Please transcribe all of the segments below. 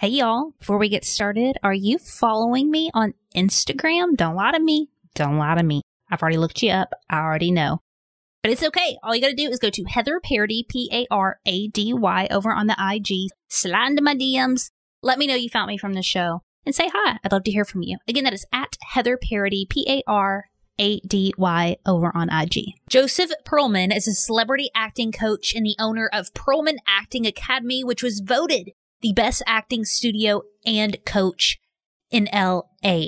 Hey, y'all, before we get started, are you following me on Instagram? Don't lie to me. Don't lie to me. I've already looked you up. I already know. But it's okay. All you got to do is go to Heather Parady, P A R A D Y, over on the IG. Slide into my DMs. Let me know you found me from the show and say hi. I'd love to hear from you. Again, that is at Heather Parady, P A R A D Y, over on IG. Joseph Pearlman is a celebrity acting coach and the owner of Pearlman Acting Academy, which was voted the best acting studio and coach in LA.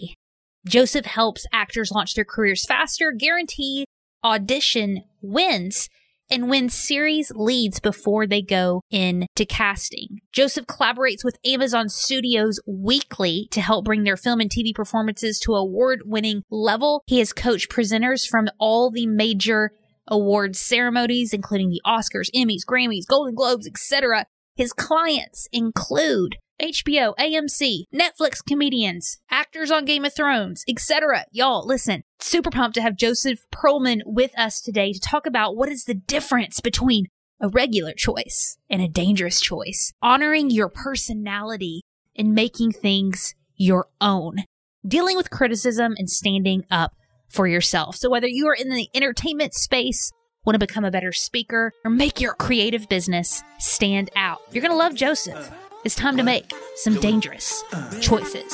Joseph helps actors launch their careers faster, guarantee audition wins, and win series leads before they go into casting. Joseph collaborates with Amazon Studios weekly to help bring their film and TV performances to award winning level. He has coached presenters from all the major awards ceremonies, including the Oscars, Emmys, Grammys, Golden Globes, etc. His clients include HBO, AMC, Netflix comedians, actors on Game of Thrones, etc. Y'all, listen, super pumped to have Joseph Pearlman with us today to talk about what is the difference between a regular choice and a dangerous choice, honoring your personality and making things your own, dealing with criticism and standing up for yourself. So whether you are in the entertainment space, want to become a better speaker, or make your creative business stand out, you're going to love Joseph. It's time to make some dangerous uh, choices.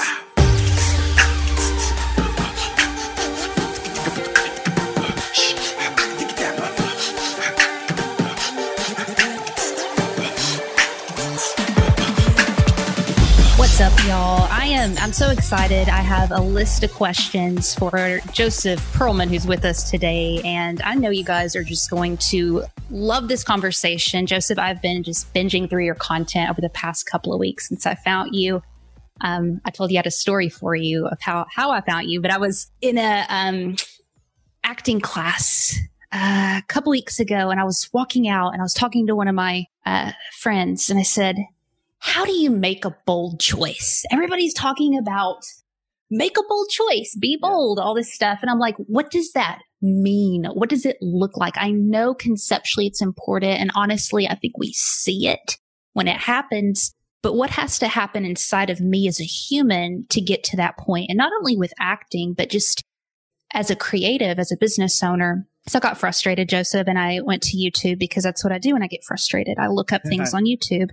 Y'all? I am I'm so excited. I have a list of questions for Joseph Pearlman, who's with us today, and I know you guys are just going to love this conversation. Joseph, I've been just binging through your content over the past couple of weeks since I found you. Um, I told you I had a story for you of how how I found you, but I was in a um, acting class uh, a couple weeks ago, and I was walking out, and I was talking to one of my uh, friends, and I said, how do you make a bold choice? Everybody's talking about make a bold choice, be bold, all this stuff. And I'm like, what does that mean? What does it look like? I know conceptually it's important. And honestly, I think we see it when it happens. But what has to happen inside of me as a human to get to that point? And not only with acting, but just as a creative, as a business owner. So I got frustrated, Joseph, and I went to YouTube because that's what I do when I get frustrated. I look up things on YouTube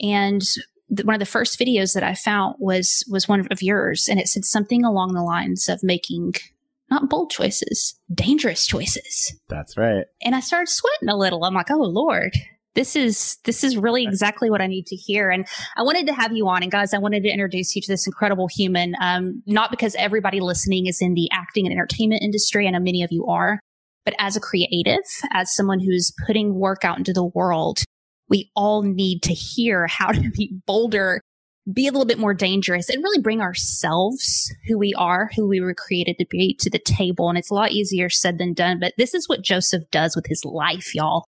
and one of the first videos that I found was was one of yours, and it said something along the lines of making not bold choices, dangerous choices. That's right. And I started sweating a little. I'm like, oh Lord, this is this is really exactly what I need to hear. And I wanted to have you on. And guys, I wanted to introduce you to this incredible human. Um, not because everybody listening is in the acting and entertainment industry. I know many of you are, but as a creative, as someone who's putting work out into the world, we all need to hear how to be bolder, be a little bit more dangerous, and really bring ourselves, who we are, who we were created to be, to the table. And it's a lot easier said than done. But this is what Joseph does with his life, y'all.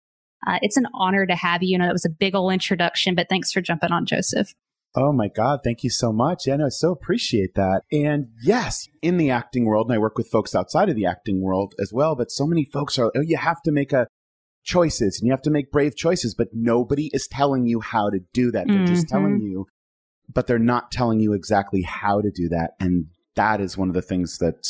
Uh, it's an honor to have you. You know, that was a big old introduction, but thanks for jumping on, Joseph. Oh my God, thank you so much. Yeah, no, I so appreciate that. And yes, in the acting world, and I work with folks outside of the acting world as well, but so many folks are, oh, you have to make a choices and you have to make brave choices, but nobody is telling you how to do that. They're mm-hmm. just telling you, but they're not telling you exactly how to do that. And that is one of the things that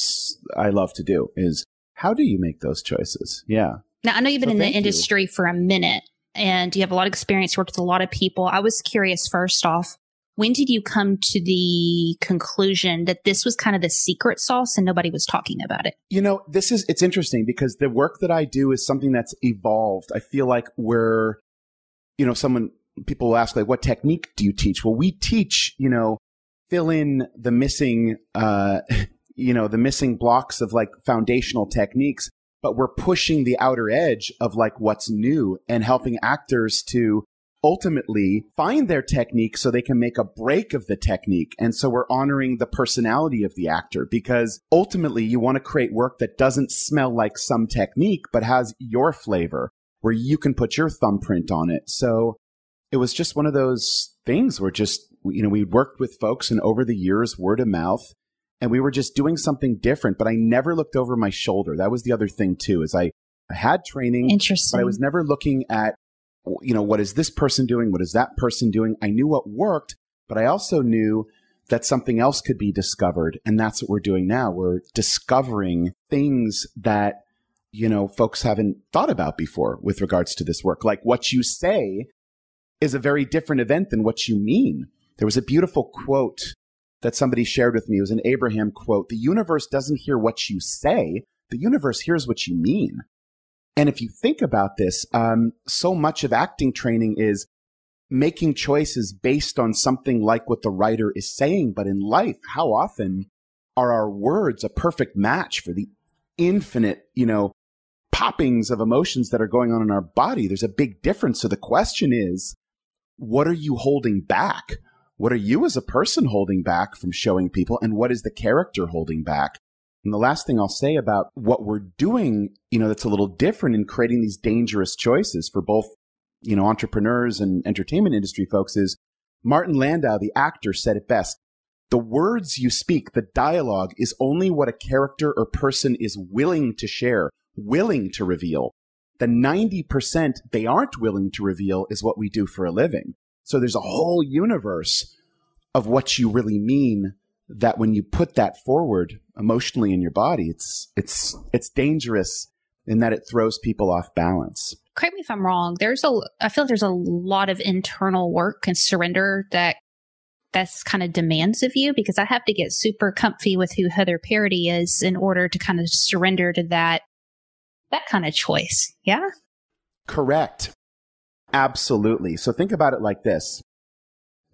I love to do is how do you make those choices? Yeah. Now, I know you've been so in the industry you. for a minute and you have a lot of experience, worked with a lot of people. I was curious first off, when did you come to the conclusion that this was kind of the secret sauce and nobody was talking about it? You know, this is, it's interesting because the work that I do is something that's evolved. I feel like we're, you know, someone, people will ask, like, what technique do you teach? Well, we teach, you know, fill in the missing, uh, you know, the missing blocks of like foundational techniques, but we're pushing the outer edge of like what's new and helping actors to ultimately find their technique so they can make a break of the technique. And so we're honoring the personality of the actor because ultimately you want to create work that doesn't smell like some technique, but has your flavor where you can put your thumbprint on it. So it was just one of those things where just, you know, we worked with folks and over the years, word of mouth, and we were just doing something different, but I never looked over my shoulder. That was the other thing too, is I, I had training, Interesting. but I was never looking at you know, what is this person doing? What is that person doing? I knew what worked, But I also knew that something else could be discovered. And that's what we're doing now. We're discovering things that, you know, folks haven't thought about before with regards to this work. Like what you say is a very different event than what you mean. There was a beautiful quote that somebody shared with me. It was an Abraham quote. The universe doesn't hear what you say. The universe hears what you mean. And if you think about this, um, so much of acting training is making choices based on something like what the writer is saying. But in life, how often are our words a perfect match for the infinite, you know, poppings of emotions that are going on in our body? There's a big difference. So the question is, what are you holding back? What are you as a person holding back from showing people? And what is the character holding back? And the last thing I'll say about what we're doing, you know, that's a little different in creating these dangerous choices for both you know, entrepreneurs and entertainment industry folks is Martin Landau, the actor, said it best. The words you speak, the dialogue is only what a character or person is willing to share, willing to reveal. The 90% they aren't willing to reveal is what we do for a living. So there's a whole universe of what you really mean that when you put that forward emotionally in your body, it's, it's, it's dangerous in that it throws people off balance correct me if I'm wrong. There's a, I feel like there's a lot of internal work and surrender that that's kind of demands of you because I have to get super comfy with who Heather Parady is in order to kind of surrender to that, that kind of choice. Yeah. Correct. Absolutely. So think about it like this.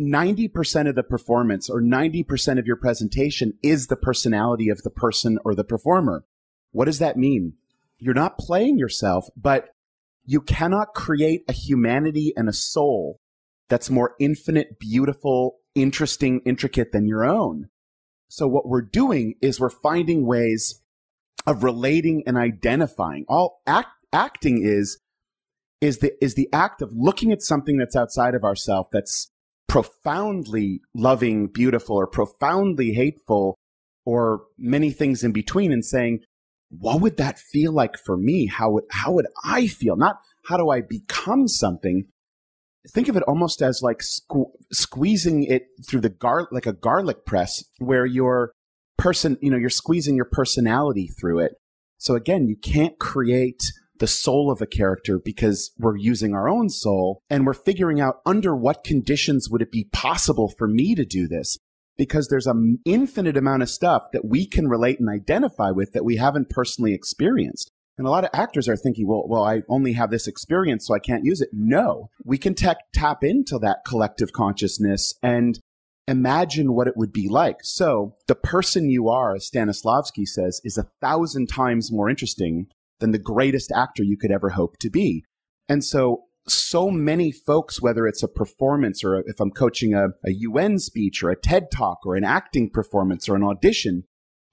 90% of the performance or 90% of your presentation is the personality of the person or the performer. What does that mean? You're not playing yourself, but you cannot create a humanity and a soul that's more infinite, beautiful, interesting, intricate than your own. So what we're doing is we're finding ways of relating and identifying. All act, acting is is the is the act of looking at something that's outside of ourselves that's profoundly loving, beautiful, or profoundly hateful, or many things in between, and saying, what would that feel like for me? How would, how would I feel? Not how do I become something? Think of it almost as like sque- squeezing it through the gar, like a garlic press where your person, you know, you're squeezing your personality through it. So again, you can't create the soul of a character because we're using our own soul and we're figuring out under what conditions would it be possible for me to do this? because there's an infinite amount of stuff that we can relate and identify with that we haven't personally experienced. And a lot of actors are thinking, well, well, I only have this experience, so I can't use it. No, we can tech, tap into that collective consciousness and imagine what it would be like. So the person you are, as Stanislavski says, is a thousand times more interesting than the greatest actor you could ever hope to be. And so so many folks, whether it's a performance or if I'm coaching a, a UN speech or a TED talk or an acting performance or an audition,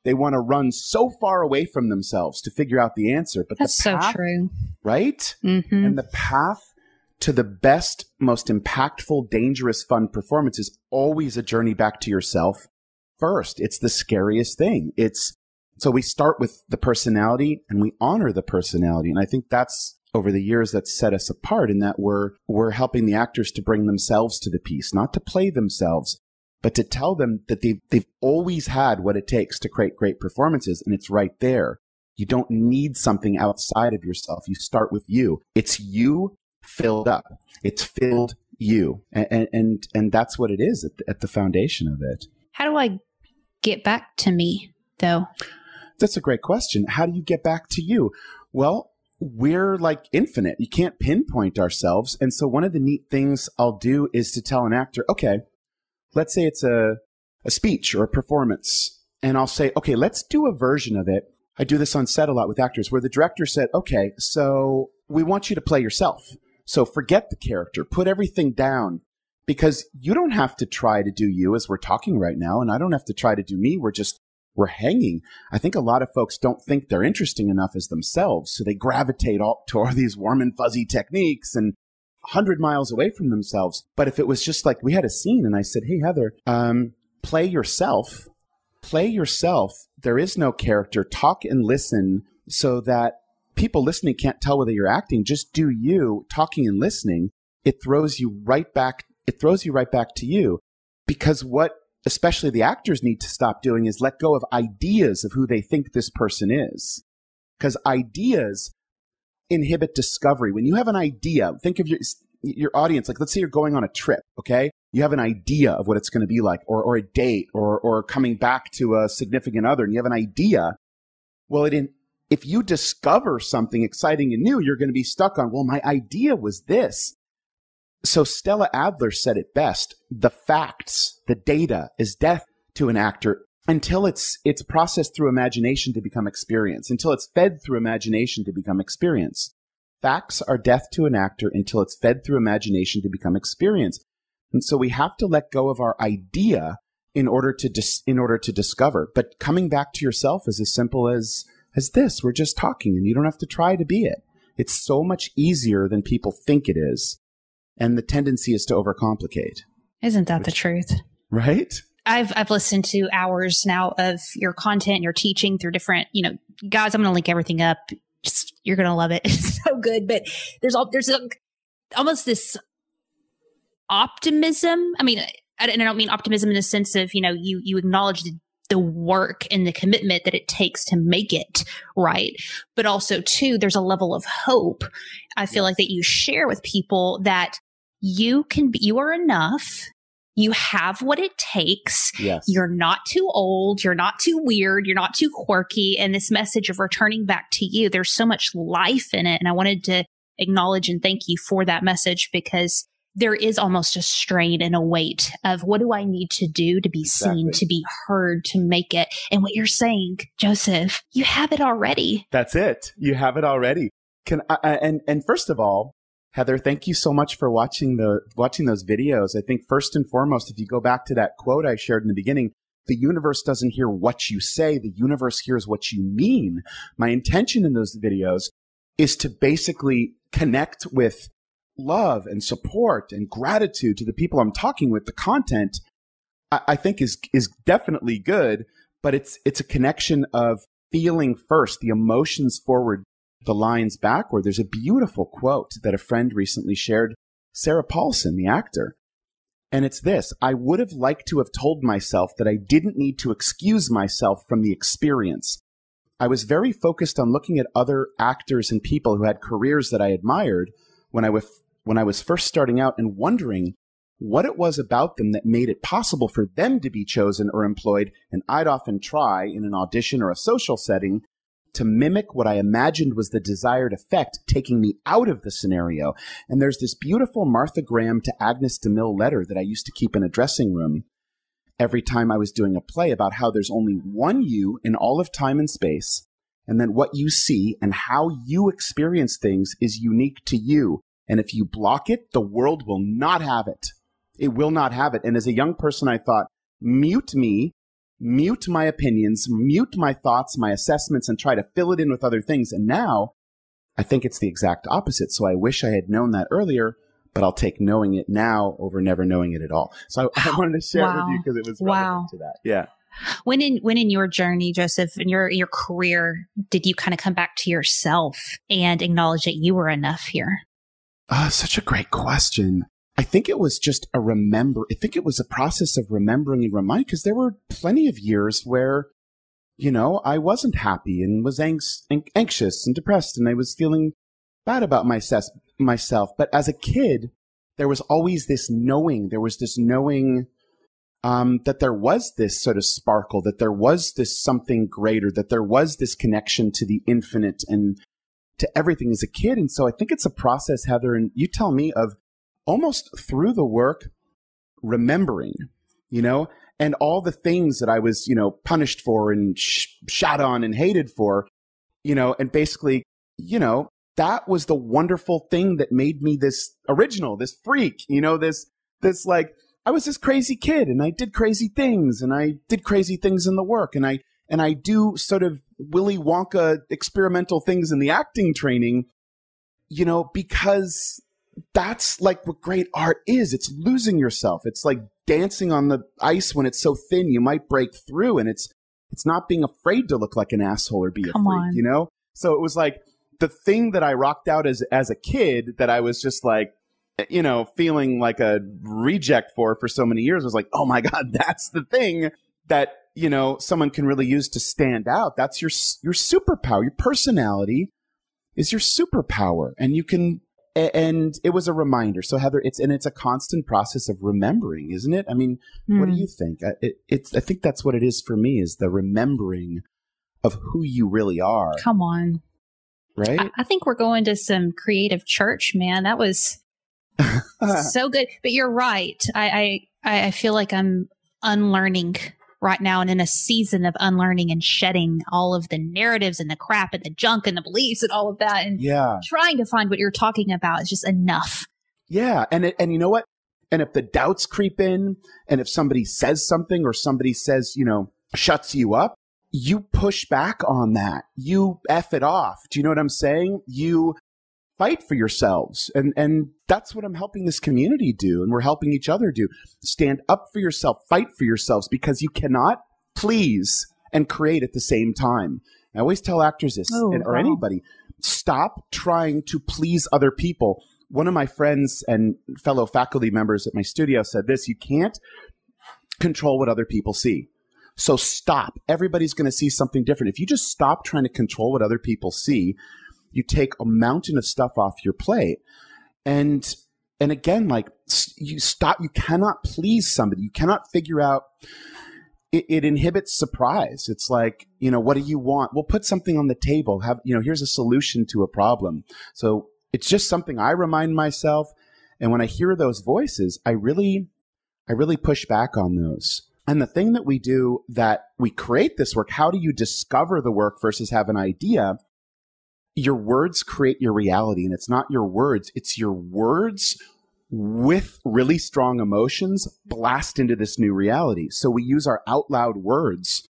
they want to run so far away from themselves to figure out the answer. But that's path, so true, right? Mm-hmm. And the path to the best, most impactful, dangerous, fun performance is always a journey back to yourself first. It's the scariest thing. It's so we start with the personality and we honor the personality. And I think that's over the years that set us apart in that we're we're helping the actors to bring themselves to the piece, not to play themselves, but to tell them that they've they've always had what it takes to create great performances, and it's right there. You don't need something outside of yourself. You start with you. It's you filled up. It's filled you, and and and that's what it is at the, at the foundation of it. How do I get back to me, though? That's a great question. How do you get back to you? Well, we're like infinite. You can't pinpoint ourselves. And so one of the neat things I'll do is to tell an actor, okay, let's say it's a, a speech or a performance. And I'll say, okay, let's do a version of it. I do this on set a lot with actors where the director said, okay, so we want you to play yourself. So forget the character, put everything down because you don't have to try to do you as we're talking right now. And I don't have to try to do me. We're just we're hanging. I think a lot of folks don't think they're interesting enough as themselves. So they gravitate all to all these warm and fuzzy techniques and 100 miles away from themselves. But if it was just like we had a scene and I said, Hey, Heather, um, play yourself, play yourself. There is no character. Talk and listen so that people listening can't tell whether you're acting. Just do you talking and listening. It throws you right back. It throws you right back to you because what especially the actors need to stop doing is let go of ideas of who they think this person is. Because ideas inhibit discovery. When you have an idea, think of your, your audience. Like, let's say you're going on a trip, okay? You have an idea of what it's going to be like, or, or a date, or, or coming back to a significant other, and you have an idea. Well, it in, if you discover something exciting and new, you're going to be stuck on, well, my idea was this. So Stella Adler said it best. The facts, the data is death to an actor until it's it's processed through imagination to become experience, until it's fed through imagination to become experience. Facts are death to an actor until it's fed through imagination to become experience. And so we have to let go of our idea in order to dis- in order to discover. But coming back to yourself is as simple as as this. We're just talking and you don't have to try to be it. It's so much easier than people think it is and the tendency is to overcomplicate. Isn't that Which, the truth? Right? I've I've listened to hours now of your content, your teaching through different, you know, guys, I'm going to link everything up. Just you're going to love it. It's so good, but there's all there's a, almost this optimism. I mean, I, and I don't mean optimism in the sense of, you know, you you acknowledge the the work and the commitment that it takes to make it right. But also, too, there's a level of hope I feel like that you share with people that you can be, you are enough. You have what it takes. Yes. You're not too old. You're not too weird. You're not too quirky. And this message of returning back to you, there's so much life in it. And I wanted to acknowledge and thank you for that message because there is almost a strain and a weight of what do I need to do to be exactly. seen, to be heard, to make it. And what you're saying, Joseph, you have it already. That's it. You have it already. Can I, and and first of all, Heather, thank you so much for watching the watching those videos. I think first and foremost, if you go back to that quote I shared in the beginning, the universe doesn't hear what you say, the universe hears what you mean. My intention in those videos is to basically connect with love and support and gratitude to the people I'm talking with. The content I, I think is is definitely good, but it's it's a connection of feeling first, the emotions forward the lines backward, there's a beautiful quote that a friend recently shared, Sarah Paulson, the actor. And it's this I would have liked to have told myself that I didn't need to excuse myself from the experience. I was very focused on looking at other actors and people who had careers that I admired when I, was, when I was first starting out and wondering what it was about them that made it possible for them to be chosen or employed. And I'd often try in an audition or a social setting to mimic what I imagined was the desired effect, taking me out of the scenario. And there's this beautiful Martha Graham to Agnes DeMille letter that I used to keep in a dressing room every time I was doing a play about how there's only one you in all of time and space, and that what you see and how you experience things is unique to you. And if you block it, the world will not have it. It will not have it. And as a young person, I thought, mute me mute my opinions, mute my thoughts, my assessments, and try to fill it in with other things. And now I think it's the exact opposite. So I wish I had known that earlier, but I'll take knowing it now over never knowing it at all. So I, I wanted to share wow. it with you because it was relevant wow. to that. Yeah. When in when in your journey, Joseph, in your your career, did you kind of come back to yourself and acknowledge that you were enough here? Uh, such a great question. I think it was just a remember. I think it was a process of remembering and remind because there were plenty of years where, you know, I wasn't happy and was anx- anxious and depressed and I was feeling bad about myself, myself. But as a kid, there was always this knowing, there was this knowing, um, that there was this sort of sparkle, that there was this something greater, that there was this connection to the infinite and to everything as a kid. And so I think it's a process, Heather, and you tell me of almost through the work remembering, you know, and all the things that I was, you know, punished for and sh- shot on and hated for, you know, and basically, you know, that was the wonderful thing that made me this original, this freak, you know, this, this like, I was this crazy kid and I did crazy things and I did crazy things in the work and I, and I do sort of Willy Wonka experimental things in the acting training, you know, because that's like what great art is. It's losing yourself. It's like dancing on the ice when it's so thin you might break through and it's it's not being afraid to look like an asshole or be Come a freak, on. you know? So it was like the thing that I rocked out as as a kid that I was just like you know, feeling like a reject for for so many years was like, oh my God, that's the thing that, you know, someone can really use to stand out. That's your, your superpower. Your personality is your superpower and you can, and it was a reminder. So Heather, it's, and it's a constant process of remembering, isn't it? I mean, mm. what do hmm. you think? It, it's, I think that's what it is for me is the remembering of who you really are. Come on. Right? I, I think we're going to some creative church, man. That was so good. But you're right. I, I, I feel like I'm unlearning right now and in a season of unlearning and shedding all of the narratives and the crap and the junk and the beliefs and all of that. And yeah. trying to find what you're talking about is just enough. Yeah. And, it, and you know what? And if the doubts creep in and if somebody says something or somebody says, you know, shuts you up, you push back on that. You F it off. Do you know what I'm saying? You fight for yourselves. And, and that's what I'm helping this community do. And we're helping each other do. Stand up for yourself, fight for yourselves because you cannot please and create at the same time. I always tell actors this oh, and, or wow. anybody stop trying to please other people. One of my friends and fellow faculty members at my studio said this you can't control what other people see. So stop. Everybody's going to see something different. If you just stop trying to control what other people see, you take a mountain of stuff off your plate. And and again, like you stop, you cannot please somebody. You cannot figure out. It, it, inhibits surprise. It's like, you know, what do you want? We'll put something on the table. Have, you know, here's a solution to a problem. So it's just something I remind myself. And when I hear those voices, I really, I really push back on those. And the thing that we do that we create this work, how do you discover the work versus have an idea? Your words create your reality, and it's not your words, it's your words with really strong emotions blast into this new reality. So we use our out loud words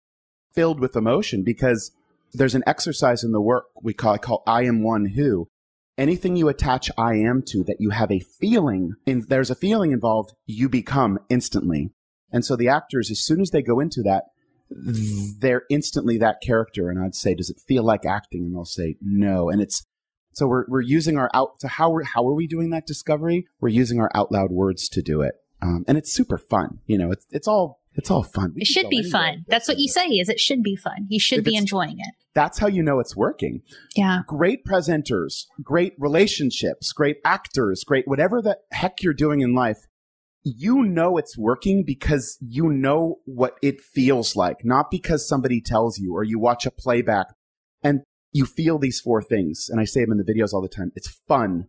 filled with emotion because there's an exercise in the work we call I call I am one who. Anything you attach I am to that you have a feeling in there's a feeling involved, you become instantly. And so the actors, as soon as they go into that, they're instantly that character. And I'd say, does it feel like acting? And they'll say, no. And it's, so we're, we're using our out, so how, are, how are we doing that discovery? We're using our out loud words to do it. Um, and it's super fun. You know, it's, it's all, it's all fun. We it should be fun. That's what you say is it should be fun. You should if be enjoying it. That's how you know it's working. Yeah. Great presenters, great relationships, great actors, great whatever the heck you're doing in life you know it's working because you know what it feels like, not because somebody tells you or you watch a playback and you feel these four things. And I say them in the videos all the time. It's fun.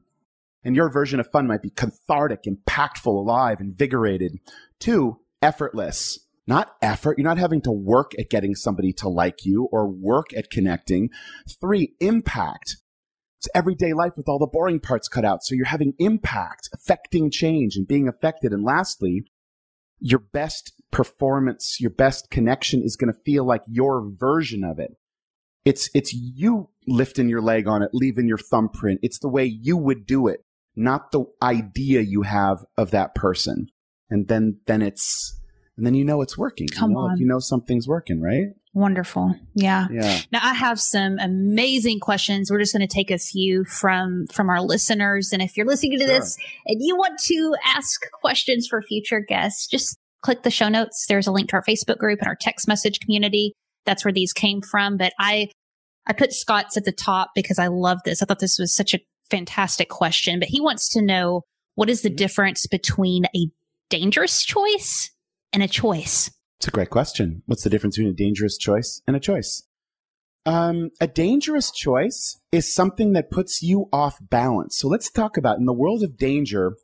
And your version of fun might be cathartic, impactful, alive, invigorated. Two, effortless. Not effort. You're not having to work at getting somebody to like you or work at connecting. Three, impact. It's everyday life with all the boring parts cut out. So you're having impact, affecting change and being affected. And lastly, your best performance, your best connection is going to feel like your version of it. It's, it's you lifting your leg on it, leaving your thumbprint. It's the way you would do it, not the idea you have of that person. And then, then it's, and then you know it's working. Come you know, on. you know something's working, right? Wonderful. Yeah. Yeah. Now I have some amazing questions. We're just going to take a few from from our listeners and if you're listening to sure. this and you want to ask questions for future guests, just click the show notes. There's a link to our Facebook group and our text message community. That's where these came from, but I I put Scott's at the top because I love this. I thought this was such a fantastic question, but he wants to know what is the mm-hmm. difference between a dangerous choice and a choice? It's a great question. What's the difference between a dangerous choice and a choice? Um, a dangerous choice is something that puts you off balance. So let's talk about in the world of danger,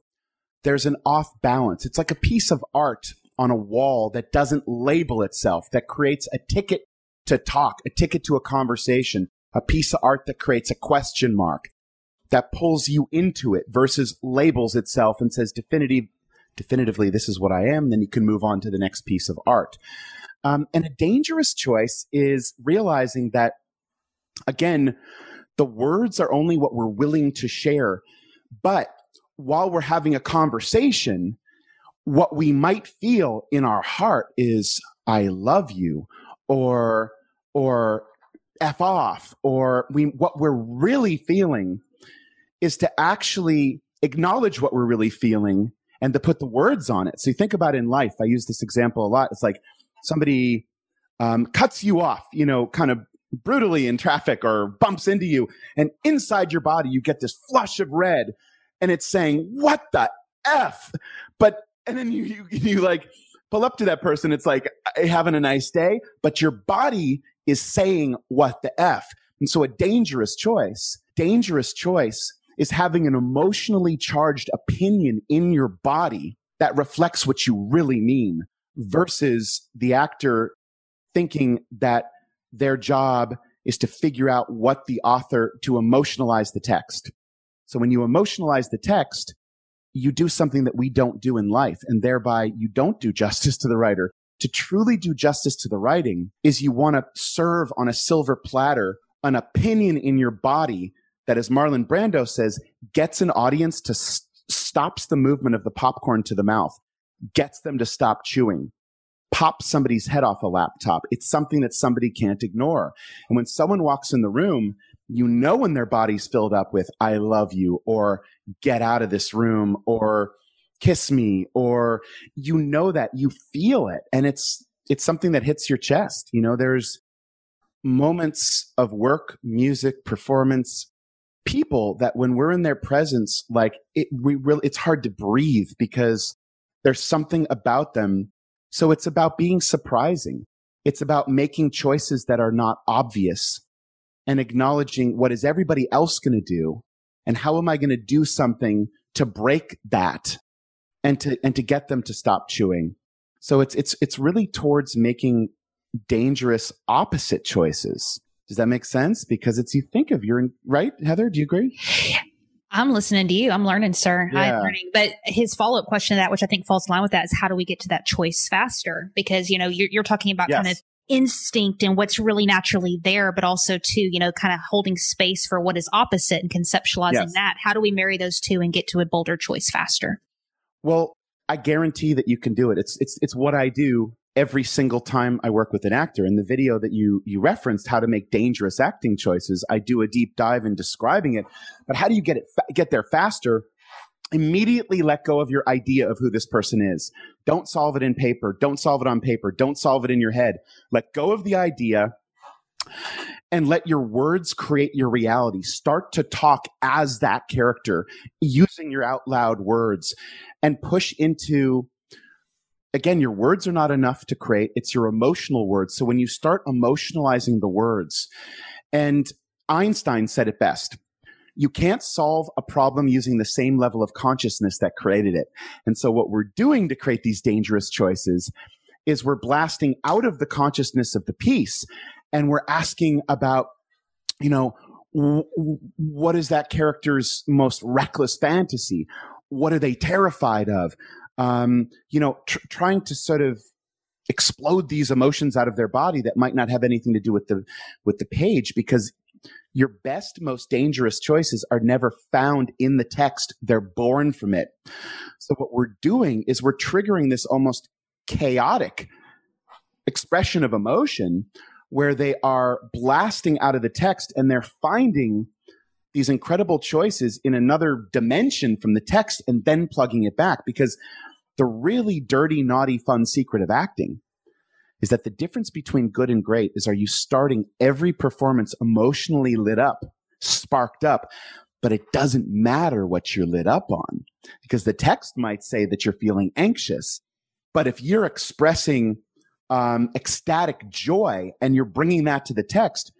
there's an off balance. It's like a piece of art on a wall that doesn't label itself, that creates a ticket to talk, a ticket to a conversation, a piece of art that creates a question mark that pulls you into it versus labels itself and says definitive definitively this is what I am, then you can move on to the next piece of art. Um, and a dangerous choice is realizing that, again, the words are only what we're willing to share. But while we're having a conversation, what we might feel in our heart is, I love you, or, or F off, or we, what we're really feeling is to actually acknowledge what we're really feeling and to put the words on it. So you think about in life, I use this example a lot. It's like somebody um, cuts you off, you know, kind of brutally in traffic or bumps into you. And inside your body, you get this flush of red and it's saying, what the F? But, and then you, you, you like pull up to that person. It's like, having a nice day, but your body is saying what the F. And so a dangerous choice, dangerous choice is having an emotionally charged opinion in your body that reflects what you really mean versus the actor thinking that their job is to figure out what the author to emotionalize the text. So when you emotionalize the text, you do something that we don't do in life and thereby you don't do justice to the writer. To truly do justice to the writing is you want to serve on a silver platter an opinion in your body that, as Marlon Brando says, gets an audience to st- stops the movement of the popcorn to the mouth, gets them to stop chewing, pops somebody's head off a laptop. It's something that somebody can't ignore. And when someone walks in the room, you know when their body's filled up with "I love you" or "Get out of this room" or "Kiss me" or you know that you feel it, and it's it's something that hits your chest. You know, there's moments of work, music, performance, people that when we're in their presence, like it, we really, it's hard to breathe because there's something about them. So it's about being surprising. It's about making choices that are not obvious and acknowledging what is everybody else going to do and how am I going to do something to break that and to, and to get them to stop chewing. So it's, it's, it's really towards making dangerous opposite choices. Does that make sense? Because it's you think of you're right, Heather. Do you agree? I'm listening to you. I'm learning, sir. Yeah. I'm learning. But his follow up question to that, which I think falls in line with that, is how do we get to that choice faster? Because you know you're, you're talking about yes. kind of instinct and what's really naturally there, but also too, you know, kind of holding space for what is opposite and conceptualizing yes. that. How do we marry those two and get to a bolder choice faster? Well, I guarantee that you can do it. It's it's it's what I do every single time I work with an actor. In the video that you you referenced, how to make dangerous acting choices, I do a deep dive in describing it. But how do you get it get there faster? Immediately let go of your idea of who this person is. Don't solve it in paper. Don't solve it on paper. Don't solve it in your head. Let go of the idea and let your words create your reality. Start to talk as that character using your out loud words and push into again, your words are not enough to create. It's your emotional words. So when you start emotionalizing the words, and Einstein said it best. You can't solve a problem using the same level of consciousness that created it. And so what we're doing to create these dangerous choices is we're blasting out of the consciousness of the piece and we're asking about, you know, what is that character's most reckless fantasy? What are they terrified of? Um, you know, tr- trying to sort of explode these emotions out of their body that might not have anything to do with the with the page because your best most dangerous choices are never found in the text. They're born from it. So what we're doing is we're triggering this almost chaotic expression of emotion where they are blasting out of the text and they're finding these incredible choices in another dimension from the text and then plugging it back because the really dirty, naughty, fun secret of acting is that the difference between good and great is are you starting every performance emotionally lit up, sparked up, but it doesn't matter what you're lit up on because the text might say that you're feeling anxious. But if you're expressing um, ecstatic joy and you're bringing that to the text,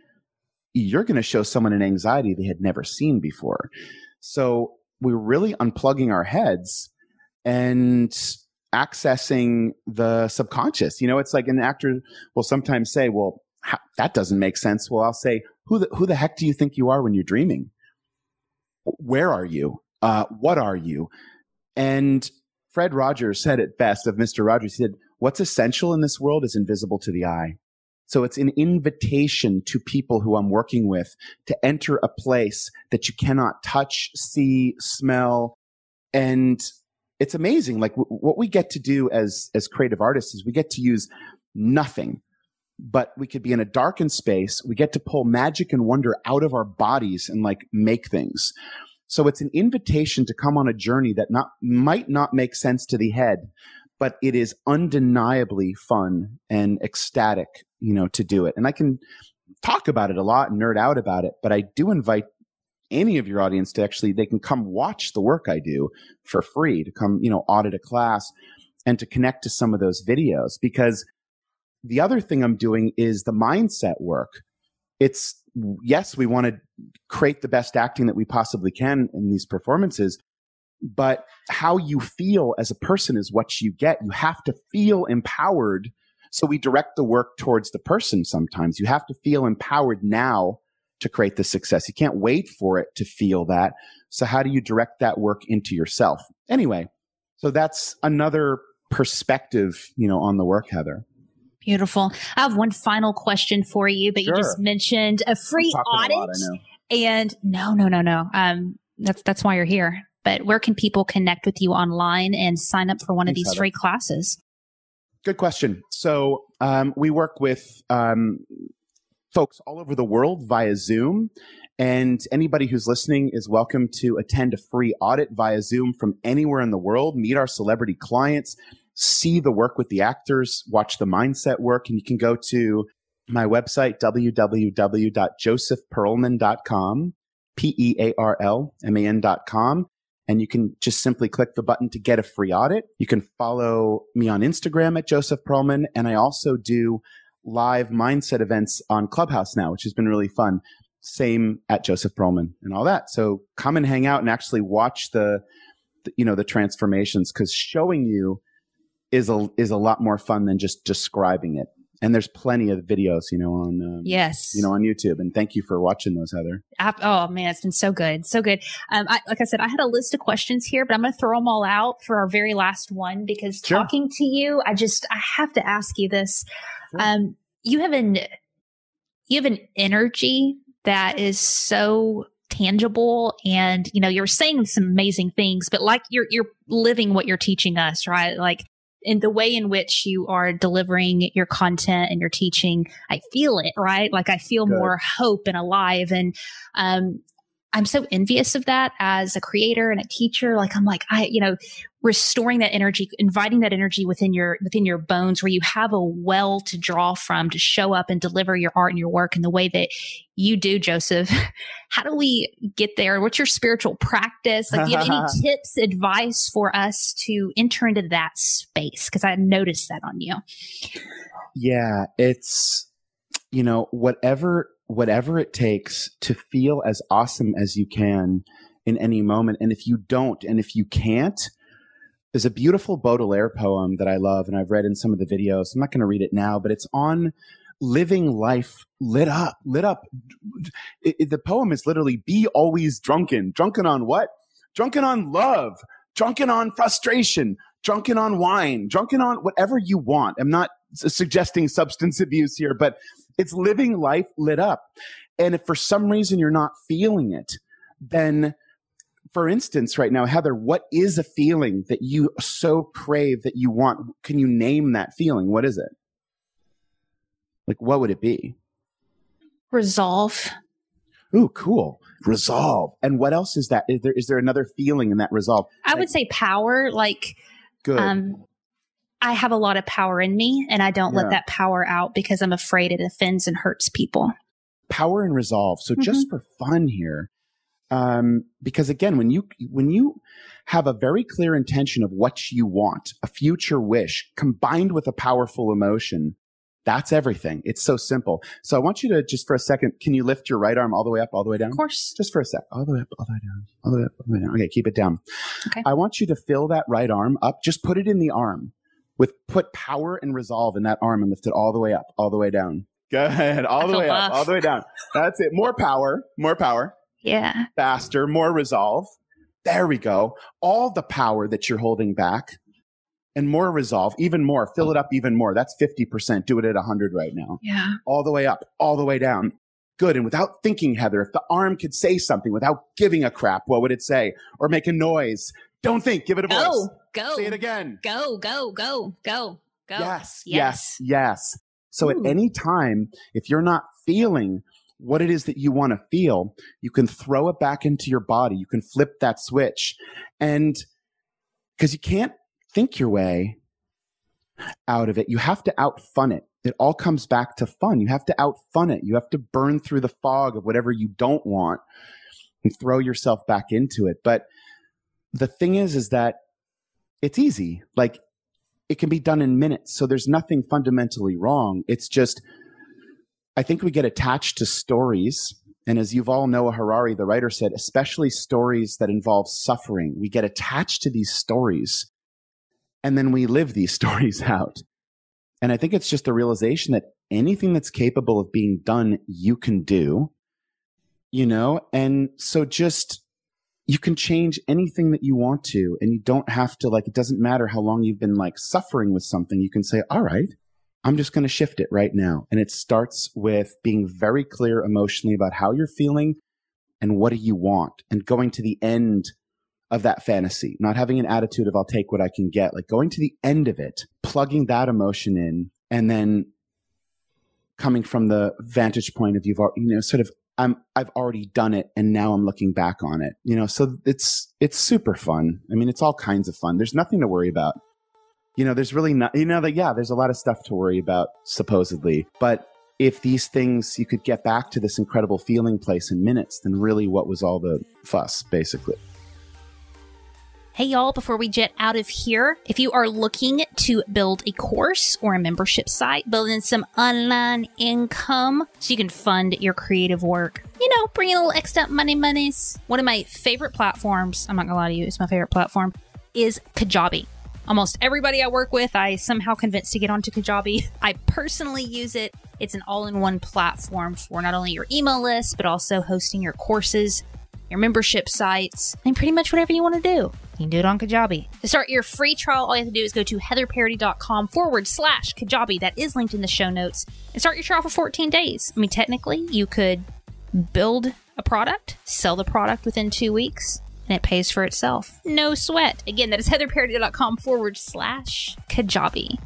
you're going to show someone an anxiety they had never seen before. So we're really unplugging our heads and accessing the subconscious. You know, it's like an actor will sometimes say, well, how, that doesn't make sense. Well, I'll say, who the, who the heck do you think you are when you're dreaming? Where are you? Uh, what are you? And Fred Rogers said it best of Mr. Rogers. He said, what's essential in this world is invisible to the eye. So it's an invitation to people who I'm working with to enter a place that you cannot touch, see, smell, and it's amazing. Like w- what we get to do as as creative artists is we get to use nothing, but we could be in a darkened space. We get to pull magic and wonder out of our bodies and like make things. So it's an invitation to come on a journey that not might not make sense to the head, but it is undeniably fun and ecstatic, you know, to do it. And I can talk about it a lot and nerd out about it, but I do invite any of your audience to actually they can come watch the work I do for free to come, you know, audit a class and to connect to some of those videos because the other thing I'm doing is the mindset work. It's yes, we want to create the best acting that we possibly can in these performances, but how you feel as a person is what you get. You have to feel empowered. So we direct the work towards the person sometimes. You have to feel empowered now to create the success. You can't wait for it to feel that. So how do you direct that work into yourself? Anyway, so that's another perspective, you know, on the work, Heather. Beautiful. I have one final question for you, but sure. you just mentioned a free audit. A lot, and no, no, no, no. Um, that's that's why you're here. But where can people connect with you online and sign up for one Thanks, of these Heather. free classes? Good question. So um, we work with um, folks all over the world via Zoom. And anybody who's listening is welcome to attend a free audit via Zoom from anywhere in the world, meet our celebrity clients, see the work with the actors, watch the mindset work. And you can go to my website, www.josephpearlman.com, P E A R L M A N.com. And you can just simply click the button to get a free audit. You can follow me on Instagram at Joseph Pearlman. And I also do live mindset events on Clubhouse now, which has been really fun. Same at Joseph Pearlman and all that. So come and hang out and actually watch the, the you know, the transformations because showing you is a is a lot more fun than just describing it. And there's plenty of videos, you know, on um, yes, you know, on YouTube. And thank you for watching those, Heather. Oh man, it's been so good, so good. Um, I, like I said, I had a list of questions here, but I'm going to throw them all out for our very last one because sure. talking to you, I just I have to ask you this. Sure. Um, you have an you have an energy that is so tangible and you know you're saying some amazing things but like you're you're living what you're teaching us right like in the way in which you are delivering your content and your teaching, I feel it, right? Like I feel Good. more hope and alive. And um, I'm so envious of that as a creator and a teacher. Like I'm like, I, you know, restoring that energy, inviting that energy within your within your bones where you have a well to draw from to show up and deliver your art and your work in the way that you do, Joseph. How do we get there? What's your spiritual practice? Like, do you have any tips, advice for us to enter into that space? Because I noticed that on you. Yeah, it's you know, whatever whatever it takes to feel as awesome as you can in any moment. And if you don't, and if you can't, there's a beautiful Baudelaire poem that I love and I've read in some of the videos. I'm not going to read it now, but it's on living life lit up, lit up. It, it, the poem is literally be always drunken. Drunken on what? Drunken on love, drunken on frustration, drunken on wine, drunken on whatever you want. I'm not suggesting substance abuse here, but it's living life lit up. And if for some reason you're not feeling it, then for instance, right now, Heather, what is a feeling that you so crave that you want? Can you name that feeling? What is it? Like, what would it be? Resolve. Ooh, cool. Resolve. And what else is that? Is there is there another feeling in that resolve? I like, would say power. Like, good. Um, I have a lot of power in me, and I don't yeah. let that power out because I'm afraid it offends and hurts people. Power and resolve. So, mm-hmm. just for fun here, um, because again, when you when you have a very clear intention of what you want, a future wish combined with a powerful emotion, that's everything. It's so simple. So I want you to just for a second, can you lift your right arm all the way up, all the way down? Of course. Just for a sec. All the way up, all the way down, all the way up, all the way down. Okay, keep it down. Okay. I want you to fill that right arm up. Just put it in the arm with put power and resolve in that arm and lift it all the way up, all the way down. Good. All the way buff. up, all the way down. That's it. More power, more power. Yeah. Faster, more resolve. There we go. All the power that you're holding back and more resolve, even more. Fill it up even more. That's 50%. Do it at 100 right now. Yeah. All the way up, all the way down. Good. And without thinking, Heather, if the arm could say something without giving a crap, what would it say? Or make a noise? Don't think. Give it a go, voice. Go. Say it again. Go, go, go, go, go. Yes, yes, yes. yes. So Ooh. at any time, if you're not feeling what it is that you want to feel, you can throw it back into your body. You can flip that switch. And because you can't think your way out of it, you have to out fun it. It all comes back to fun. You have to out fun it. You have to burn through the fog of whatever you don't want and throw yourself back into it. But the thing is, is that it's easy. Like it can be done in minutes. So there's nothing fundamentally wrong. It's just, I think we get attached to stories. And as Yuval Noah Harari, the writer, said, especially stories that involve suffering, we get attached to these stories and then we live these stories out. And I think it's just the realization that anything that's capable of being done, you can do, you know? And so just, you can change anything that you want to, and you don't have to, like, it doesn't matter how long you've been like suffering with something. You can say, all right, I'm just going to shift it right now. And it starts with being very clear emotionally about how you're feeling and what do you want and going to the end of that fantasy, not having an attitude of I'll take what I can get, like going to the end of it, plugging that emotion in and then coming from the vantage point of you've you know sort of I'm I've already done it and now I'm looking back on it. You know, so it's it's super fun. I mean, it's all kinds of fun. There's nothing to worry about you know, there's really not, you know, that, yeah, there's a lot of stuff to worry about, supposedly. But if these things, you could get back to this incredible feeling place in minutes, then really what was all the fuss, basically? Hey, y'all, before we jet out of here, if you are looking to build a course or a membership site, building some online income so you can fund your creative work, you know, bring in a little extra money monies. One of my favorite platforms, I'm not gonna lie to you, it's my favorite platform, is Kajabi. Almost everybody I work with, I somehow convinced to get onto Kajabi. I personally use it. It's an all in one platform for not only your email list, but also hosting your courses, your membership sites, and pretty much whatever you want to do. You can do it on Kajabi. To start your free trial, all you have to do is go to heatherparady.com forward slash Kajabi. That is linked in the show notes. And start your trial for 14 days. I mean, technically, you could build a product, sell the product within two weeks, and it pays for itself. No sweat. Again, that is heatherparady.com forward slash Kajabi.